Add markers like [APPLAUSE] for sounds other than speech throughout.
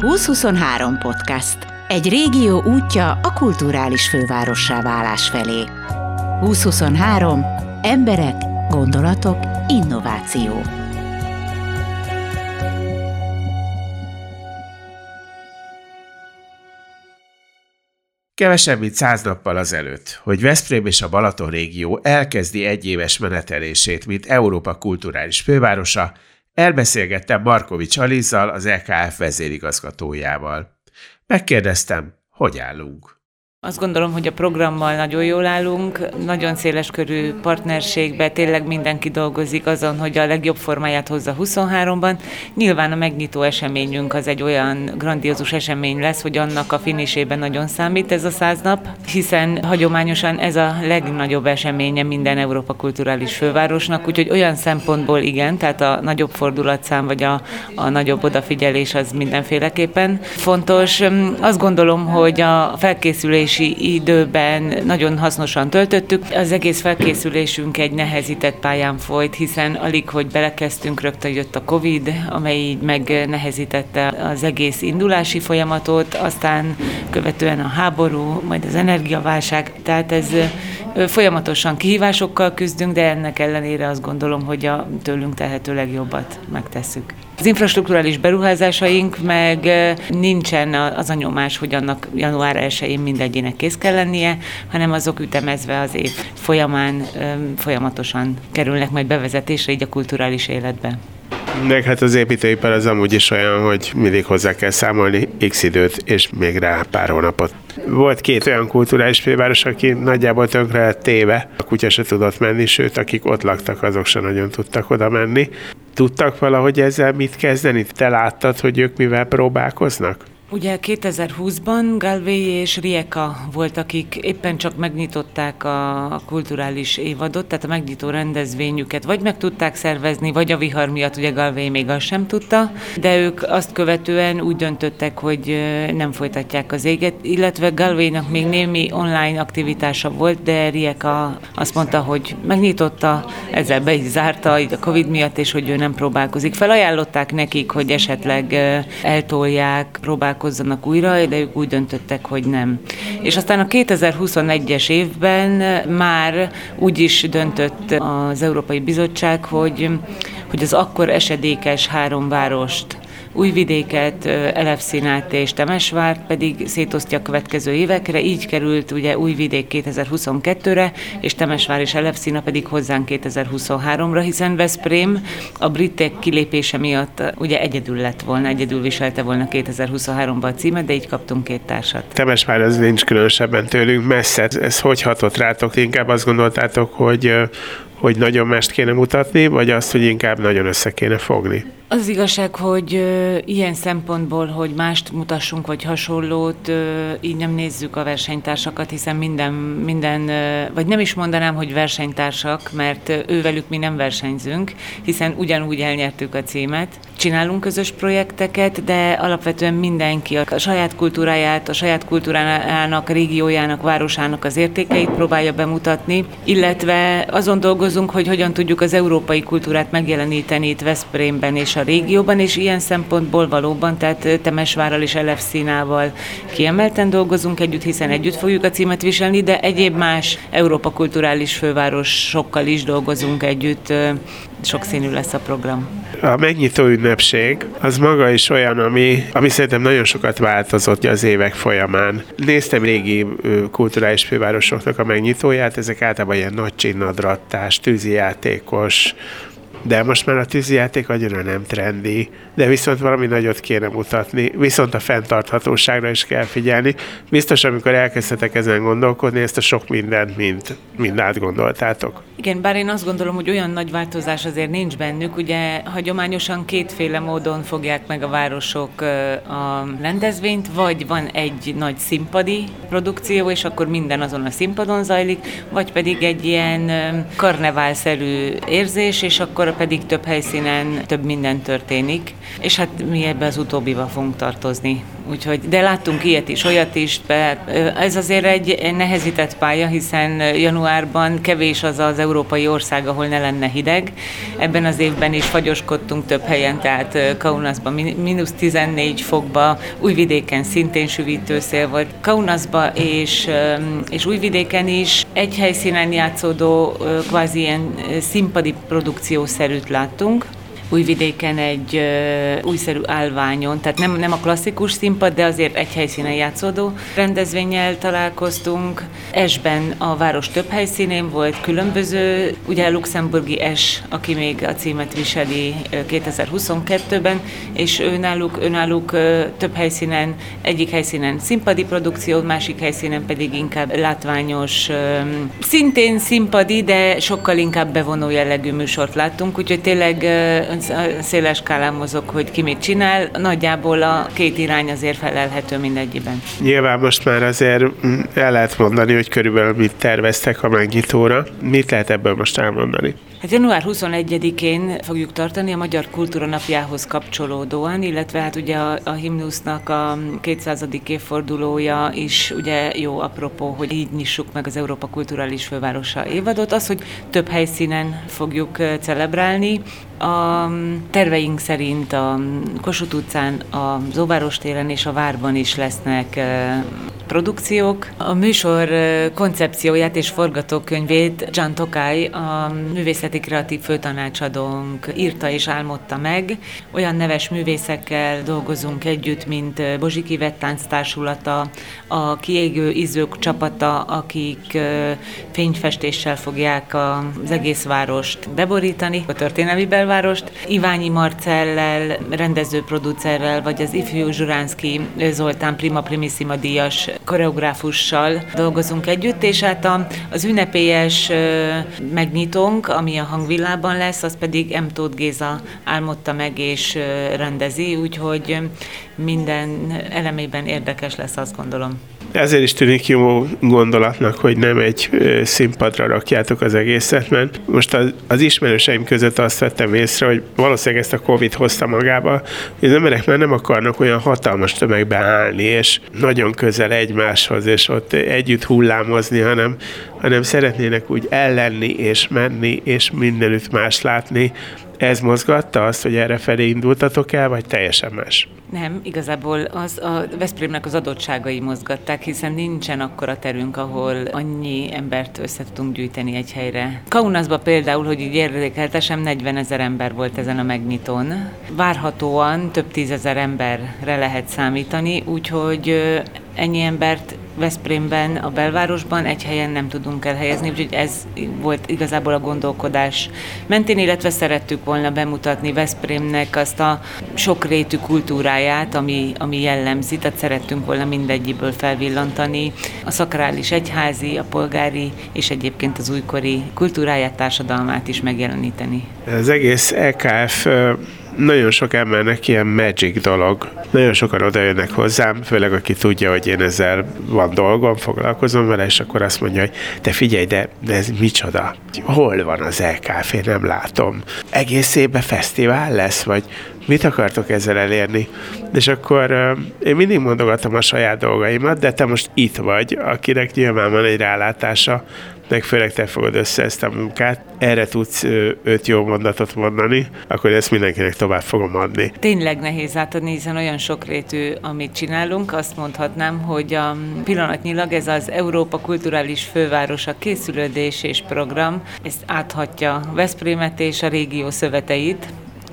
2023 podcast. Egy régió útja a kulturális fővárossá válás felé. 2023. Emberek, gondolatok, innováció. Kevesebb, mint száz nappal azelőtt, hogy Veszprém és a Balaton régió elkezdi egyéves menetelését, mint Európa kulturális fővárosa, elbeszélgettem Markovics Alizzal, az EKF vezérigazgatójával. Megkérdeztem, hogy állunk. Azt gondolom, hogy a programmal nagyon jól állunk, nagyon széles körű partnerségbe, tényleg mindenki dolgozik azon, hogy a legjobb formáját hozza 23-ban. Nyilván a megnyitó eseményünk az egy olyan grandiózus esemény lesz, hogy annak a finisében nagyon számít ez a száz nap, hiszen hagyományosan ez a legnagyobb eseménye minden Európa kulturális fővárosnak, úgyhogy olyan szempontból igen, tehát a nagyobb fordulatszám vagy a, a nagyobb odafigyelés az mindenféleképpen fontos. Azt gondolom, hogy a felkészülés felkészülési időben nagyon hasznosan töltöttük. Az egész felkészülésünk egy nehezített pályán folyt, hiszen alig, hogy belekezdtünk, rögtön jött a Covid, amely így megnehezítette az egész indulási folyamatot, aztán követően a háború, majd az energiaválság, tehát ez folyamatosan kihívásokkal küzdünk, de ennek ellenére azt gondolom, hogy a tőlünk tehető legjobbat megtesszük. Az infrastruktúrális beruházásaink meg nincsen az a nyomás, hogy annak január 1-én mindegyinek kész kell lennie, hanem azok ütemezve az év folyamán folyamatosan kerülnek majd bevezetésre így a kulturális életbe. Meg hát az építőipar az amúgy is olyan, hogy mindig hozzá kell számolni x időt, és még rá pár hónapot. Volt két olyan kulturális főváros, aki nagyjából tönkre lett téve. A kutya se tudott menni, sőt, akik ott laktak, azok se nagyon tudtak oda menni. Tudtak valahogy ezzel mit kezdeni? Te láttad, hogy ők mivel próbálkoznak? Ugye 2020-ban Galvei és Rieka volt, akik éppen csak megnyitották a kulturális évadot, tehát a megnyitó rendezvényüket vagy meg tudták szervezni, vagy a vihar miatt ugye Galvei még azt sem tudta, de ők azt követően úgy döntöttek, hogy nem folytatják az éget, illetve Galveinak még némi online aktivitása volt, de Rieka azt mondta, hogy megnyitotta, ezzel be is zárta így a Covid miatt, és hogy ő nem próbálkozik. Felajánlották nekik, hogy esetleg eltolják, próbálkoznak próbálkozzanak újra, de ők úgy döntöttek, hogy nem. És aztán a 2021-es évben már úgy is döntött az Európai Bizottság, hogy, hogy az akkor esedékes három várost Újvidéket, Elefszínát és Temesvárt pedig szétosztja a következő évekre, így került ugye Újvidék 2022-re, és Temesvár és Elefszína pedig hozzánk 2023-ra, hiszen Veszprém a britek kilépése miatt ugye egyedül lett volna, egyedül viselte volna 2023-ban a címet, de így kaptunk két társat. Temesvár az nincs különösebben tőlünk messze. Ez hogy hatott rátok? Inkább azt gondoltátok, hogy hogy nagyon mest kéne mutatni, vagy azt, hogy inkább nagyon össze kéne fogni? Az igazság, hogy ö, ilyen szempontból, hogy mást mutassunk, vagy hasonlót, ö, így nem nézzük a versenytársakat, hiszen minden, minden ö, vagy nem is mondanám, hogy versenytársak, mert ővelük mi nem versenyzünk, hiszen ugyanúgy elnyertük a címet. Csinálunk közös projekteket, de alapvetően mindenki a saját kultúráját, a saját kultúrának, régiójának, városának az értékeit próbálja bemutatni, illetve azon dolgozunk, hogy hogyan tudjuk az európai kultúrát megjeleníteni itt Veszprémben és a régióban, és ilyen szempontból valóban, tehát Temesvárral és Elefszínával kiemelten dolgozunk együtt, hiszen együtt fogjuk a címet viselni, de egyéb más Európa kulturális fővárosokkal is dolgozunk együtt, sokszínű lesz a program. A megnyitó ünnepség az maga is olyan, ami, ami szerintem nagyon sokat változott az évek folyamán. Néztem régi kulturális fővárosoknak a megnyitóját, ezek általában ilyen nagy csinnadrattás, tűzijátékos, de most már a tűzijáték annyira nem trendi, de viszont valami nagyot kéne mutatni, viszont a fenntarthatóságra is kell figyelni. Biztos, amikor elkezdhetek ezen gondolkodni, ezt a sok mindent mind, mind átgondoltátok. Igen, bár én azt gondolom, hogy olyan nagy változás azért nincs bennük, ugye hagyományosan kétféle módon fogják meg a városok a rendezvényt, vagy van egy nagy színpadi produkció, és akkor minden azon a színpadon zajlik, vagy pedig egy ilyen karneválszerű érzés, és akkor pedig több helyszínen több minden történik, és hát mi ebbe az utóbbiba fogunk tartozni. Úgyhogy, de láttunk ilyet is, olyat is, be, ez azért egy nehezített pálya, hiszen januárban kevés az az európai ország, ahol ne lenne hideg. Ebben az évben is fagyoskodtunk több helyen, tehát Kaunasban mínusz 14 fokba, Újvidéken szintén süvítőszél volt. Kaunasba és, és Újvidéken is egy helyszínen játszódó kvázi ilyen színpadi produkciószerűt láttunk, Újvidéken egy újszerű állványon, tehát nem, nem a klasszikus színpad, de azért egy helyszínen játszódó rendezvényel találkoztunk. Esben a város több helyszínén volt különböző, ugye luxemburgi Es, aki még a címet viseli 2022-ben, és őnáluk, őnáluk több helyszínen, egyik helyszínen színpadi produkció, másik helyszínen pedig inkább látványos, szintén színpadi, de sokkal inkább bevonó jellegű műsort láttunk, úgyhogy tényleg széles skálán mozog, hogy ki mit csinál. Nagyjából a két irány azért felelhető mindegyiben. Nyilván most már azért mm, el lehet mondani, hogy körülbelül mit terveztek a megnyitóra. Mit lehet ebből most elmondani? Hát január 21-én fogjuk tartani a Magyar Kultúra Napjához kapcsolódóan, illetve hát ugye a, a himnusznak a 200. évfordulója is ugye jó apropó, hogy így nyissuk meg az Európa Kulturális Fővárosa évadot. Az, hogy több helyszínen fogjuk celebrálni, a terveink szerint a Kossuth utcán, a Zóváros téren és a Várban is lesznek produkciók. A műsor koncepcióját és forgatókönyvét John Tokai, a művészeti kreatív főtanácsadónk írta és álmodta meg. Olyan neves művészekkel dolgozunk együtt, mint Bozsiki Vettánc társulata, a Kiégő Izők csapata, akik fényfestéssel fogják az egész várost beborítani, a történelmi belvárost. Iványi Marcellel, rendező-producerrel, vagy az ifjú Zsuránszki Zoltán Prima Primissima díjas koreográfussal dolgozunk együtt, és hát a, az ünnepélyes megnyitónk, ami a hangvillában lesz, az pedig M. Tóth Géza álmodta meg és rendezi, úgyhogy minden elemében érdekes lesz, azt gondolom. Ezért is tűnik jó gondolatnak, hogy nem egy színpadra rakjátok az egészet, mert most az, az ismerőseim között azt vettem észre, hogy valószínűleg ezt a Covid hozta magába, hogy az emberek már nem akarnak olyan hatalmas tömegbe állni, és nagyon közel egymáshoz, és ott együtt hullámozni, hanem, hanem szeretnének úgy ellenni, és menni, és mindenütt más látni, ez mozgatta azt, hogy erre felé indultatok el, vagy teljesen más? Nem, igazából az a Veszprémnek az adottságai mozgatták, hiszen nincsen akkora terünk, ahol annyi embert össze tudunk gyűjteni egy helyre. Kaunasban például, hogy így érdekeltesem, 40 ezer ember volt ezen a megnyitón. Várhatóan több tízezer emberre lehet számítani, úgyhogy ennyi embert Veszprémben, a belvárosban egy helyen nem tudunk elhelyezni, úgyhogy ez volt igazából a gondolkodás mentén, illetve szerettük volna bemutatni Veszprémnek azt a sokrétű kultúráját, ami, ami jellemzi, tehát szerettünk volna mindegyiből felvillantani a szakrális egyházi, a polgári és egyébként az újkori kultúráját, társadalmát is megjeleníteni. Az egész EKF nagyon sok embernek ilyen magic dolog. Nagyon sokan oda jönnek hozzám, főleg aki tudja, hogy én ezzel van dolgom, foglalkozom vele, és akkor azt mondja, hogy te figyelj, de, de ez micsoda? Hol van az LKF? Én nem látom. Egész évben fesztivál lesz, vagy mit akartok ezzel elérni? És akkor én mindig mondogatom a saját dolgaimat, de te most itt vagy, akinek nyilván van egy rálátása, meg főleg te fogod össze ezt a munkát, erre tudsz öt jó mondatot mondani, akkor ezt mindenkinek tovább fogom adni. Tényleg nehéz átadni, hiszen olyan sokrétű, amit csinálunk. Azt mondhatnám, hogy a pillanatnyilag ez az Európa Kulturális Fővárosa készülődés és program, ezt áthatja Veszprémet és a régió szöveteit,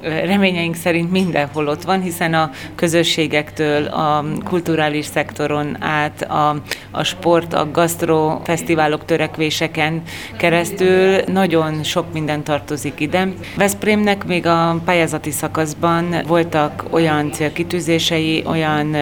reményeink szerint mindenhol ott van, hiszen a közösségektől, a kulturális szektoron át, a, a sport, a gasztro fesztiválok, törekvéseken keresztül nagyon sok minden tartozik ide. Veszprémnek még a pályázati szakaszban voltak olyan célkitűzései, olyan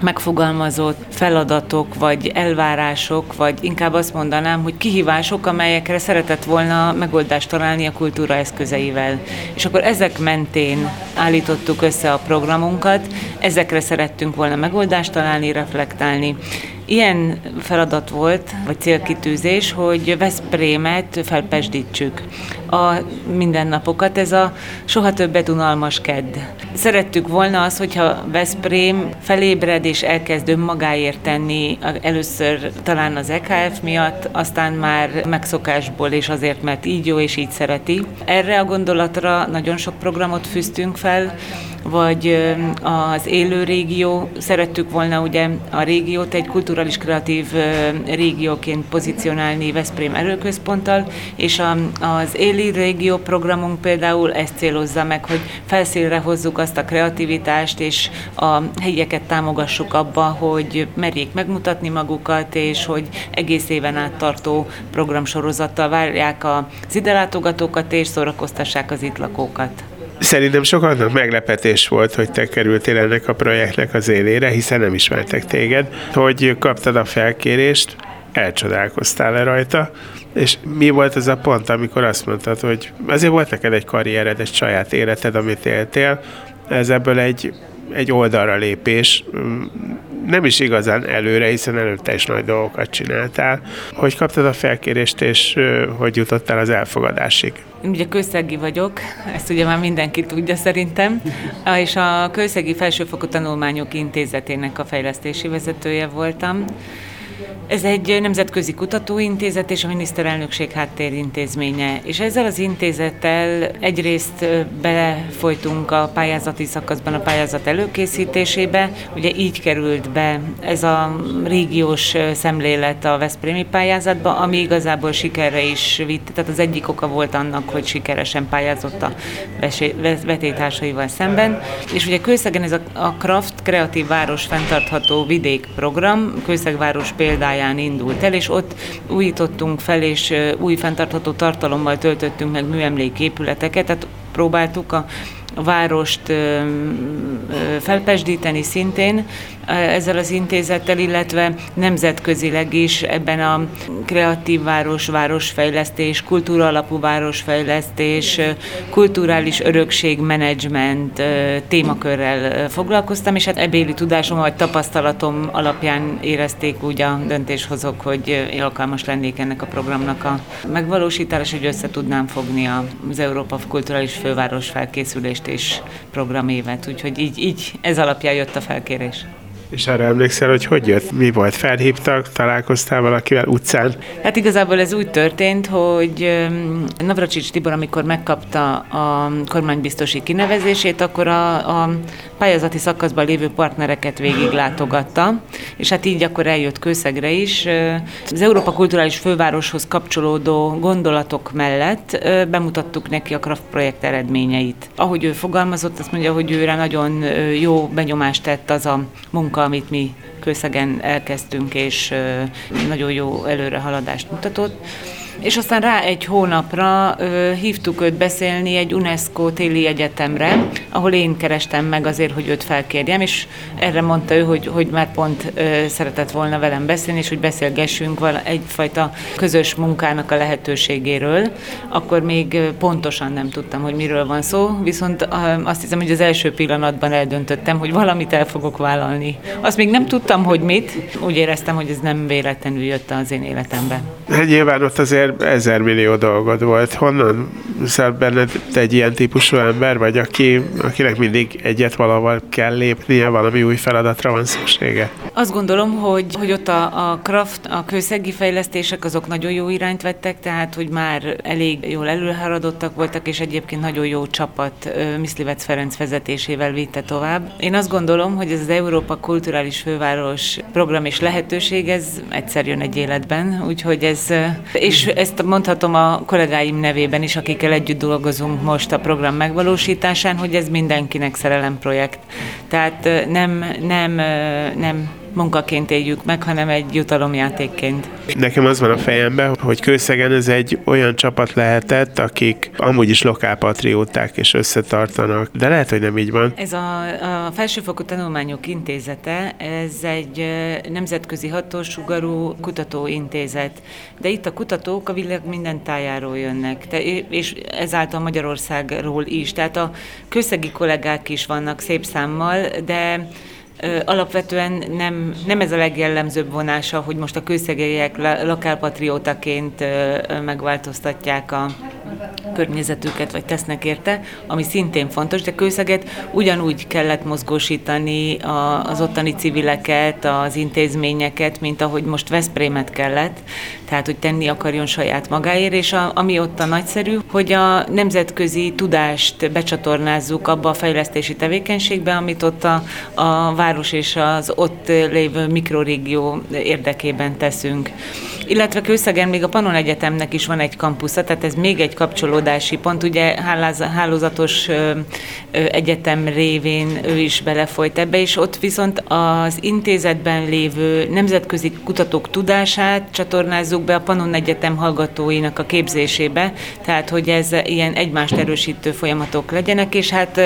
megfogalmazott feladatok, vagy elvárások, vagy inkább azt mondanám, hogy kihívások, amelyekre szeretett volna megoldást találni a kultúra eszközeivel. És akkor ezek ment mentén állítottuk össze a programunkat, ezekre szerettünk volna megoldást találni, reflektálni. Ilyen feladat volt, vagy célkitűzés, hogy Veszprémet felpesdítsük a mindennapokat. Ez a soha többet unalmas kedd. Szerettük volna az, hogyha Veszprém felébred és elkezd önmagáért tenni, először talán az EKF miatt, aztán már megszokásból és azért, mert így jó és így szereti. Erre a gondolatra nagyon sok programot fűztünk fel, vagy az élő régió, szerettük volna ugye a régiót egy kulturális kreatív régióként pozícionálni Veszprém erőközponttal, és az éli régió programunk például ezt célozza meg, hogy felszínre hozzuk azt a kreativitást, és a helyieket támogassuk abba, hogy merjék megmutatni magukat, és hogy egész éven át tartó programsorozattal várják az ide látogatókat, és szórakoztassák az itt lakókat. Szerintem sokaknak meglepetés volt, hogy te kerültél ennek a projektnek az élére, hiszen nem ismertek téged, hogy kaptad a felkérést, elcsodálkoztál-e rajta, és mi volt az a pont, amikor azt mondtad, hogy azért volt neked egy karriered, egy saját életed, amit éltél, ez ebből egy, egy oldalra lépés, nem is igazán előre, hiszen előtte is nagy dolgokat csináltál. Hogy kaptad a felkérést, és hogy jutottál az elfogadásig? Én ugye kőszegi vagyok, ezt ugye már mindenki tudja szerintem, és a Kőszegi Felsőfokú Tanulmányok Intézetének a fejlesztési vezetője voltam. Ez egy nemzetközi kutatóintézet és a miniszterelnökség háttérintézménye. És ezzel az intézettel egyrészt belefolytunk a pályázati szakaszban a pályázat előkészítésébe. Ugye így került be ez a régiós szemlélet a Veszprémi pályázatba, ami igazából sikerre is vitt. Tehát az egyik oka volt annak, hogy sikeresen pályázott a vetétársaival szemben. És ugye Kőszegen ez a, Kraft Kreatív Város Fentartható Vidék program, Kőszegváros példája pályán indult el, és ott újítottunk fel, és új fenntartható tartalommal töltöttünk meg műemléképületeket, tehát próbáltuk a várost felpesdíteni szintén ezzel az intézettel, illetve nemzetközileg is ebben a kreatív város, városfejlesztés, kultúra alapú városfejlesztés, kulturális örökség menedzsment témakörrel foglalkoztam, és hát ebéli tudásom vagy tapasztalatom alapján érezték úgy a döntéshozók, hogy alkalmas lennék ennek a programnak a megvalósítása, hogy össze tudnám fogni az Európa Kulturális Főváros felkészülést és programévet, úgyhogy így, így ez alapján jött a felkérés. És arra emlékszel, hogy hogy jött? Mi volt? Felhívtak? Találkoztál valakivel utcán? Hát igazából ez úgy történt, hogy Navracsics Tibor, amikor megkapta a kormánybiztosi kinevezését, akkor a, a pályázati szakaszban lévő partnereket végiglátogatta, és hát így akkor eljött Kőszegre is. Az Európa Kulturális Fővároshoz kapcsolódó gondolatok mellett bemutattuk neki a Kraft projekt eredményeit. Ahogy ő fogalmazott, azt mondja, hogy őre nagyon jó benyomást tett az a munka, amit mi Kőszegen elkezdtünk, és nagyon jó előrehaladást mutatott és aztán rá egy hónapra ö, hívtuk őt beszélni egy UNESCO téli egyetemre, ahol én kerestem meg azért, hogy őt felkérjem, és erre mondta ő, hogy, hogy már pont ö, szeretett volna velem beszélni, és hogy beszélgessünk vala, egyfajta közös munkának a lehetőségéről. Akkor még pontosan nem tudtam, hogy miről van szó, viszont azt hiszem, hogy az első pillanatban eldöntöttem, hogy valamit el fogok vállalni. Azt még nem tudtam, hogy mit, úgy éreztem, hogy ez nem véletlenül jött az én életembe. Hát nyilván ott azért ezer, millió dolgod volt. Honnan szel benned egy ilyen típusú ember, vagy aki, akinek mindig egyet valahol kell lépnie, valami új feladatra van szüksége? Azt gondolom, hogy, hogy ott a, a craft, a kőszegi fejlesztések azok nagyon jó irányt vettek, tehát hogy már elég jól előharadottak voltak, és egyébként nagyon jó csapat Miszlivec Ferenc vezetésével vitte tovább. Én azt gondolom, hogy ez az Európa Kulturális Főváros program és lehetőség, ez egyszer jön egy életben, úgyhogy ez, és ezt mondhatom a kollégáim nevében is, akikkel együtt dolgozunk most a program megvalósításán, hogy ez mindenkinek szerelemprojekt. Tehát nem, nem, nem munkaként éljük meg, hanem egy jutalomjátékként. Nekem az van a fejemben, hogy Kőszegen ez egy olyan csapat lehetett, akik amúgy is lokálpatrióták és összetartanak, de lehet, hogy nem így van. Ez a, a Felsőfokú Tanulmányok Intézete, ez egy nemzetközi hatósugarú kutatóintézet, de itt a kutatók a világ minden tájáról jönnek, de, és ezáltal Magyarországról is. Tehát a kőszegi kollégák is vannak szép számmal, de Alapvetően nem, nem ez a legjellemzőbb vonása, hogy most a kőszegélyek lakálpatriótaként megváltoztatják a környezetüket, vagy tesznek érte, ami szintén fontos, de kőszeget ugyanúgy kellett mozgósítani az ottani civileket, az intézményeket, mint ahogy most Veszprémet kellett, tehát hogy tenni akarjon saját magáért, és a, ami ott a nagyszerű, hogy a nemzetközi tudást becsatornázzuk abba a fejlesztési tevékenységbe, amit ott a, a város és az ott lévő mikrorégió érdekében teszünk. Illetve Kőszegen még a Panon Egyetemnek is van egy kampusza, tehát ez még egy kapcsolódási pont. Ugye hálózatos egyetem révén ő is belefolyt ebbe, és ott viszont az intézetben lévő nemzetközi kutatók tudását csatornázzuk be a Panon Egyetem hallgatóinak a képzésébe, tehát hogy ez ilyen egymást erősítő folyamatok legyenek, és hát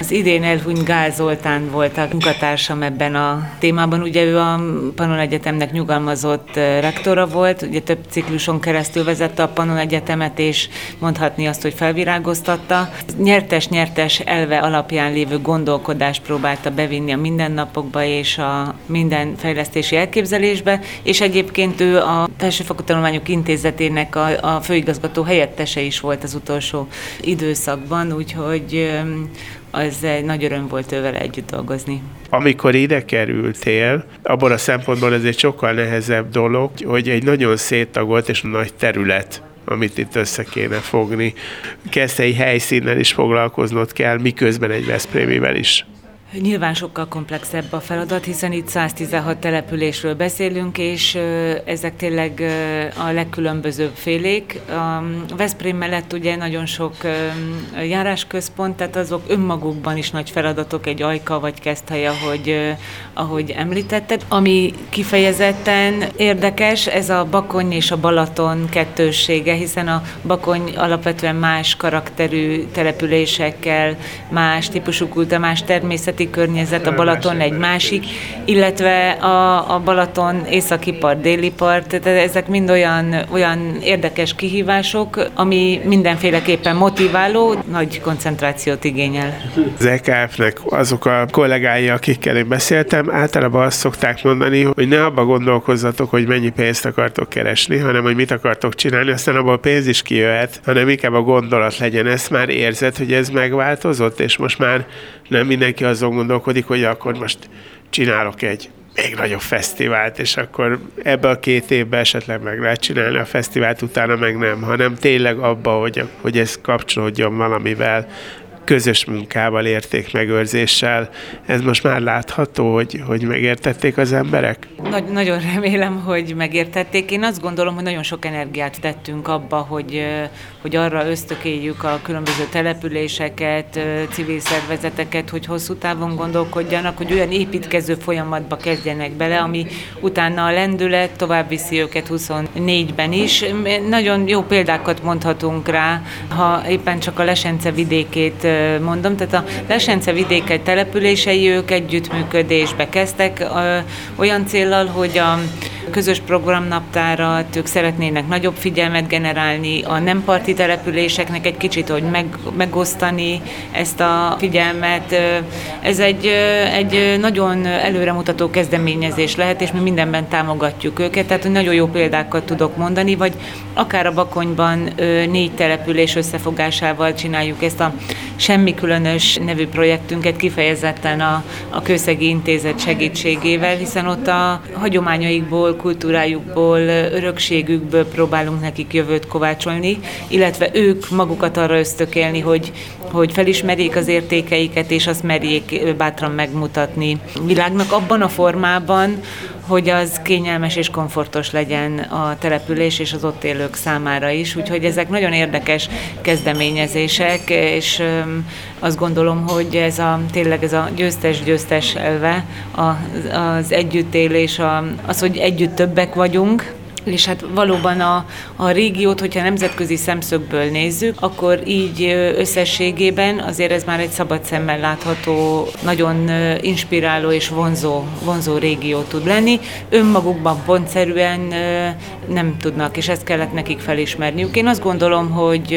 az idén elhunyt Gál Zoltán volt a munkatársam ebben a témában. Ugye ő a Panon Egyetemnek nyugalmazott rektora volt, volt, ugye több cikluson keresztül vezette a Pannon Egyetemet, és mondhatni azt, hogy felvirágoztatta. Nyertes-nyertes elve alapján lévő gondolkodást próbálta bevinni a mindennapokba és a minden fejlesztési elképzelésbe, és egyébként ő a Felsőfokú Tanulmányok Intézetének a, a főigazgató helyettese is volt az utolsó időszakban, úgyhogy az egy nagy öröm volt ővel együtt dolgozni. Amikor ide kerültél, abban a szempontból ez egy sokkal nehezebb dolog, hogy egy nagyon széttagolt és nagy terület amit itt össze kéne fogni. Kezdte egy helyszínnel is foglalkoznod kell, miközben egy Veszprémivel is. Nyilván sokkal komplexebb a feladat, hiszen itt 116 településről beszélünk, és ezek tényleg a legkülönbözőbb félék. A Veszprém mellett ugye nagyon sok járásközpont, tehát azok önmagukban is nagy feladatok, egy ajka vagy keszthelye, ahogy, ahogy említetted. Ami kifejezetten érdekes, ez a Bakony és a Balaton kettőssége, hiszen a Bakony alapvetően más karakterű településekkel, más típusú kulta, más természeti környezet, a Balaton egy másik, illetve a, a Balaton északi part, déli part, tehát ezek mind olyan, olyan érdekes kihívások, ami mindenféleképpen motiváló, nagy koncentrációt igényel. Az EKF-nek azok a kollégái, akikkel én beszéltem, általában azt szokták mondani, hogy ne abba gondolkozzatok, hogy mennyi pénzt akartok keresni, hanem hogy mit akartok csinálni, aztán abból pénz is kijöhet, hanem inkább a gondolat legyen. Ezt már érzed, hogy ez megváltozott, és most már nem mindenki azon gondolkodik, hogy akkor most csinálok egy még nagyobb fesztivált, és akkor ebbe a két évben esetleg meg lehet csinálni a fesztivált, utána meg nem, hanem tényleg abba, hogy, hogy ez kapcsolódjon valamivel, közös munkával, értékmegőrzéssel. Ez most már látható, hogy, hogy megértették az emberek? Nagy, nagyon remélem, hogy megértették. Én azt gondolom, hogy nagyon sok energiát tettünk abba, hogy, hogy arra ösztökéljük a különböző településeket, civil szervezeteket, hogy hosszú távon gondolkodjanak, hogy olyan építkező folyamatba kezdjenek bele, ami utána a lendület tovább viszi őket 24-ben is. Nagyon jó példákat mondhatunk rá, ha éppen csak a Lesence vidékét mondom, tehát a Lesence vidéke települései ők együttműködésbe kezdtek olyan célral, hogy a közös programnaptárat, ők szeretnének nagyobb figyelmet generálni, a nem parti településeknek egy kicsit, hogy meg, megosztani ezt a figyelmet. Ez egy, egy nagyon előremutató kezdeményezés lehet, és mi mindenben támogatjuk őket, tehát nagyon jó példákat tudok mondani, vagy akár a Bakonyban négy település összefogásával csináljuk ezt a Semmi Különös nevű projektünket kifejezetten a, a Kőszegi Intézet segítségével, hiszen ott a hagyományaikból, kultúrájukból, örökségükből próbálunk nekik jövőt kovácsolni, illetve ők magukat arra ösztökélni, hogy, hogy felismerjék az értékeiket, és azt merjék bátran megmutatni világnak abban a formában, hogy az kényelmes és komfortos legyen a település és az ott élők számára is. Úgyhogy ezek nagyon érdekes kezdeményezések, és azt gondolom, hogy ez a, tényleg ez a győztes-győztes elve, az együttélés, az, hogy együtt többek vagyunk, és hát valóban a, a régiót, hogyha nemzetközi szemszögből nézzük, akkor így összességében azért ez már egy szabad szemmel látható, nagyon inspiráló és vonzó, vonzó régió tud lenni. Önmagukban pontszerűen nem tudnak, és ezt kellett nekik felismerniük. Én azt gondolom, hogy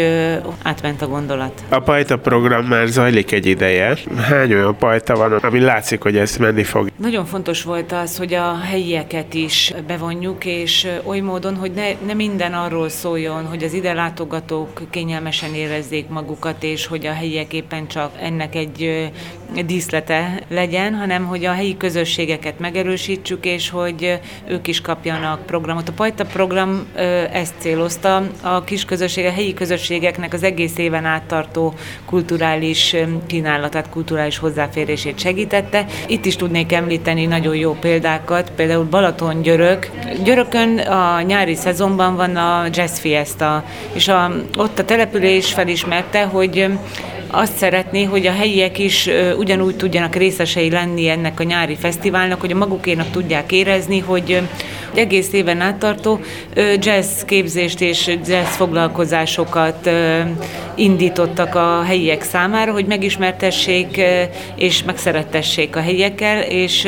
átment a gondolat. A Pajta program már zajlik egy ideje. Hány olyan pajta van, ami látszik, hogy ez menni fog? Nagyon fontos volt az, hogy a helyieket is bevonjuk, és oly módon, hogy ne, ne minden arról szóljon, hogy az ide látogatók kényelmesen érezzék magukat, és hogy a helyiek éppen csak ennek egy díszlete legyen, hanem hogy a helyi közösségeket megerősítsük, és hogy ők is kapjanak programot. A Pajta program ezt célozta, a kis közösség, a helyi közösségeknek az egész éven áttartó kulturális kínálatát, kulturális hozzáférését segítette. Itt is tudnék említeni nagyon jó példákat, például Balaton Györök. Györökön a nyári szezonban van a Jazz Fiesta, és a, ott a település felismerte, hogy azt szeretné, hogy a helyiek is ugyanúgy tudjanak részesei lenni ennek a nyári fesztiválnak, hogy a magukénak tudják érezni, hogy egész éven áttartó jazz képzést és jazz foglalkozásokat indítottak a helyiek számára, hogy megismertessék és megszerettessék a helyiekkel, és,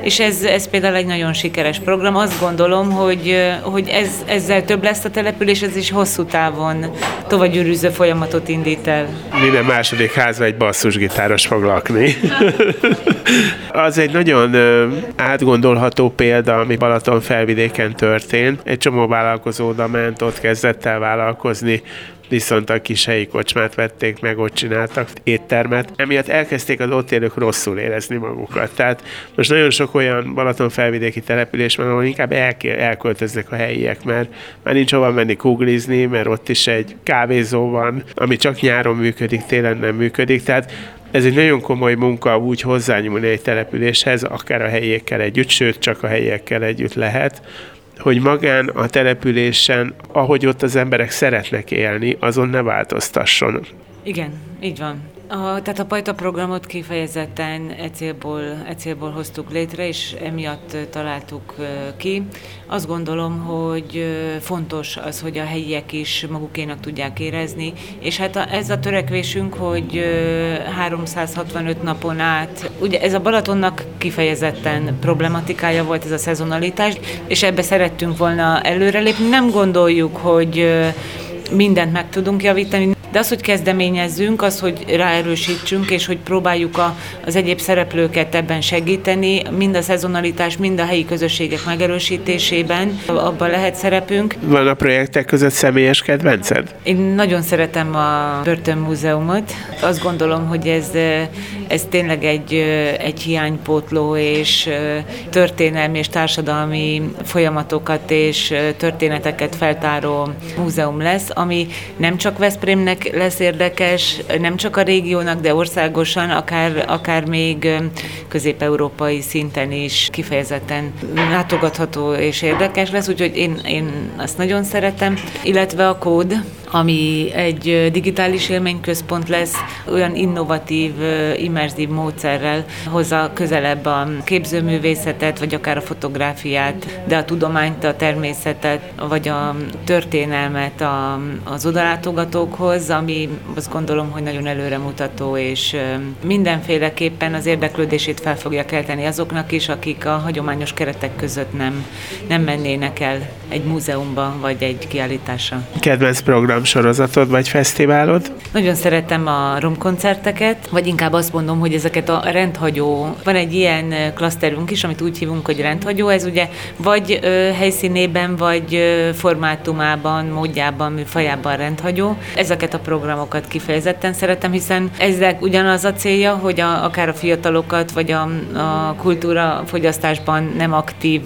és ez, ez például egy nagyon sikeres program. Azt gondolom, hogy, hogy ez, ezzel több lesz a település, ez is hosszú távon tovagyűrűző folyamatot indít el. Minden második házba egy basszusgitáros fog lakni. [LAUGHS] Az egy nagyon átgondolható példa, ami Balaton felvidéken történt. Egy csomó vállalkozó oda ment, ott kezdett el vállalkozni, viszont a kis helyi kocsmát vették meg, ott csináltak éttermet. Emiatt elkezdték az ott élők rosszul érezni magukat. Tehát most nagyon sok olyan Balaton felvidéki település van, ahol inkább el, elköltöznek a helyiek, mert már nincs hova menni kuglizni, mert ott is egy kávézó van, ami csak nyáron működik, télen nem működik. Tehát ez egy nagyon komoly munka úgy hozzányúlni egy településhez, akár a helyiekkel együtt, sőt, csak a helyiekkel együtt lehet, hogy magán a településen, ahogy ott az emberek szeretnek élni, azon ne változtasson. Igen, így van. A, tehát a Pajta programot kifejezetten e célból, e célból hoztuk létre, és emiatt találtuk ki. Azt gondolom, hogy fontos az, hogy a helyiek is magukénak tudják érezni, és hát a, ez a törekvésünk, hogy 365 napon át, ugye ez a Balatonnak kifejezetten problematikája volt ez a szezonalitás, és ebbe szerettünk volna előrelépni. Nem gondoljuk, hogy mindent meg tudunk javítani, de az, hogy kezdeményezzünk, az, hogy ráerősítsünk, és hogy próbáljuk a, az egyéb szereplőket ebben segíteni, mind a szezonalitás, mind a helyi közösségek megerősítésében, abban lehet szerepünk. Van a projektek között személyes kedvenced? Én nagyon szeretem a Börtönmúzeumot. Azt gondolom, hogy ez, ez tényleg egy, egy hiánypótló és történelmi és társadalmi folyamatokat és történeteket feltáró múzeum lesz, ami nem csak Veszprémnek mindenkinek lesz érdekes, nem csak a régiónak, de országosan, akár, akár még közép-európai szinten is kifejezetten látogatható és érdekes lesz, úgyhogy én, én azt nagyon szeretem. Illetve a kód, ami egy digitális élményközpont lesz, olyan innovatív, immerzív módszerrel hozza közelebb a képzőművészetet, vagy akár a fotográfiát, de a tudományt, a természetet, vagy a történelmet az odalátogatókhoz, ami azt gondolom, hogy nagyon előremutató, és mindenféleképpen az érdeklődését fel fogja kelteni azoknak is, akik a hagyományos keretek között nem, nem mennének el egy múzeumba, vagy egy kiállításra. Kedvenc program sorozatod vagy fesztiválod? Nagyon szeretem a romkoncerteket, vagy inkább azt mondom, hogy ezeket a rendhagyó, van egy ilyen klaszterünk is, amit úgy hívunk, hogy rendhagyó, ez ugye vagy ö, helyszínében, vagy ö, formátumában, módjában, műfajában rendhagyó. Ezeket a programokat kifejezetten szeretem, hiszen ezek ugyanaz a célja, hogy a, akár a fiatalokat, vagy a, a kultúra fogyasztásban nem aktív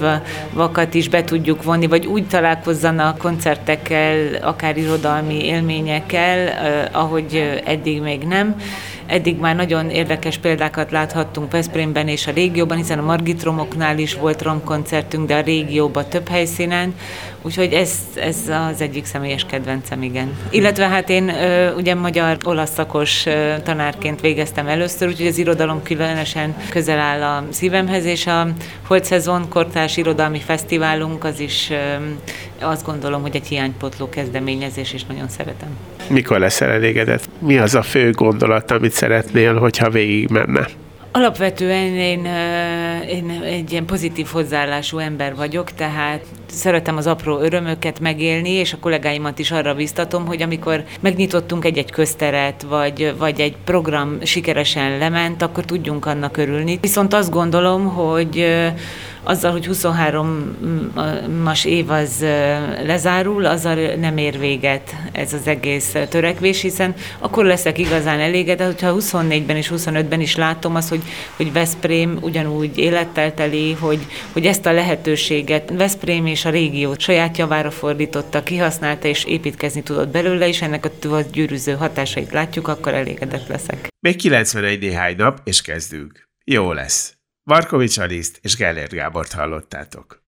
vakat is be tudjuk vonni, vagy úgy találkozzanak koncertekkel, akár irodalmi élményekkel, ahogy eddig még nem. Eddig már nagyon érdekes példákat láthattunk Veszprémben és a régióban, hiszen a Margit Romoknál is volt romkoncertünk, de a régióban több helyszínen, úgyhogy ez, ez az egyik személyes kedvencem, igen. Illetve hát én ugye magyar-olasz szakos tanárként végeztem először, úgyhogy az irodalom különösen közel áll a szívemhez, és a Holt Szezon Kortárs Irodalmi Fesztiválunk az is azt gondolom, hogy egy hiánypotló kezdeményezés, és nagyon szeretem. Mikor leszel elégedett? Mi az a fő gondolat, amit szeretnél, hogyha végig menne? Alapvetően én, én egy ilyen pozitív hozzáállású ember vagyok, tehát szeretem az apró örömöket megélni, és a kollégáimat is arra biztatom, hogy amikor megnyitottunk egy-egy közteret, vagy, vagy egy program sikeresen lement, akkor tudjunk annak örülni. Viszont azt gondolom, hogy azzal, hogy 23-as év az lezárul, azzal nem ér véget ez az egész törekvés, hiszen akkor leszek igazán elégedett, hogyha 24-ben és 25-ben is látom azt, hogy, hogy Veszprém ugyanúgy élettel teli, hogy, hogy ezt a lehetőséget Veszprém és a régió saját javára fordította, kihasználta és építkezni tudott belőle, és ennek a gyűrűző hatásait látjuk, akkor elégedett leszek. Még 91 néhány nap, és kezdünk. Jó lesz. Markovics Aliszt és Gellért Gábort hallottátok.